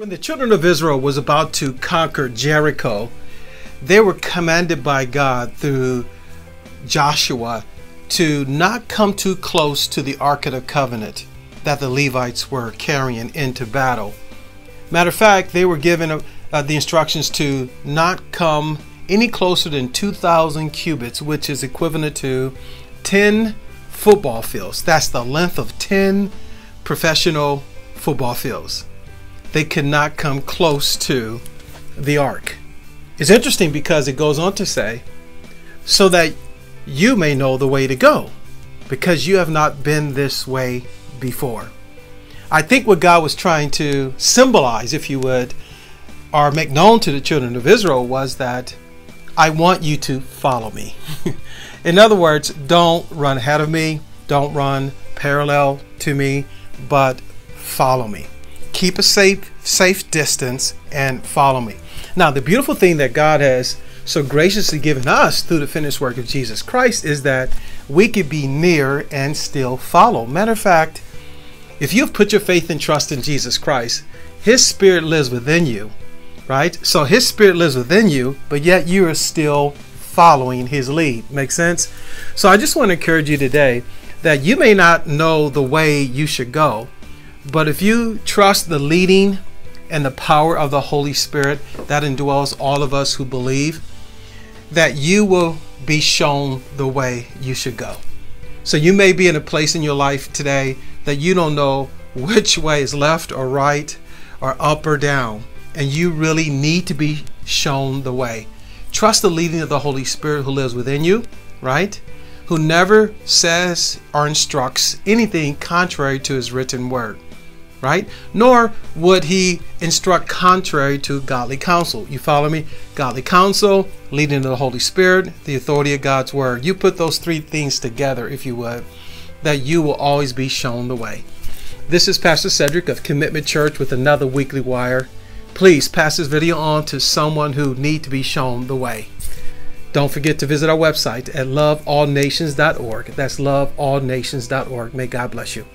When the children of Israel was about to conquer Jericho, they were commanded by God through Joshua to not come too close to the Ark of the Covenant that the Levites were carrying into battle. Matter of fact, they were given uh, the instructions to not come any closer than 2,000 cubits, which is equivalent to 10 football fields. That's the length of 10 professional football fields they could not come close to the ark. It's interesting because it goes on to say, so that you may know the way to go, because you have not been this way before. I think what God was trying to symbolize, if you would, or make known to the children of Israel was that I want you to follow me. In other words, don't run ahead of me, don't run parallel to me, but follow me keep a safe safe distance and follow me. Now, the beautiful thing that God has so graciously given us through the finished work of Jesus Christ is that we could be near and still follow. Matter of fact, if you've put your faith and trust in Jesus Christ, his spirit lives within you, right? So his spirit lives within you, but yet you are still following his lead. Make sense? So I just want to encourage you today that you may not know the way you should go, but if you trust the leading and the power of the Holy Spirit that indwells all of us who believe, that you will be shown the way you should go. So you may be in a place in your life today that you don't know which way is left or right or up or down, and you really need to be shown the way. Trust the leading of the Holy Spirit who lives within you, right? Who never says or instructs anything contrary to his written word right? Nor would he instruct contrary to godly counsel. You follow me? Godly counsel, leading to the Holy Spirit, the authority of God's word. You put those three things together, if you would, that you will always be shown the way. This is Pastor Cedrick of Commitment Church with another weekly wire. Please pass this video on to someone who need to be shown the way. Don't forget to visit our website at loveallnations.org. That's loveallnations.org. May God bless you.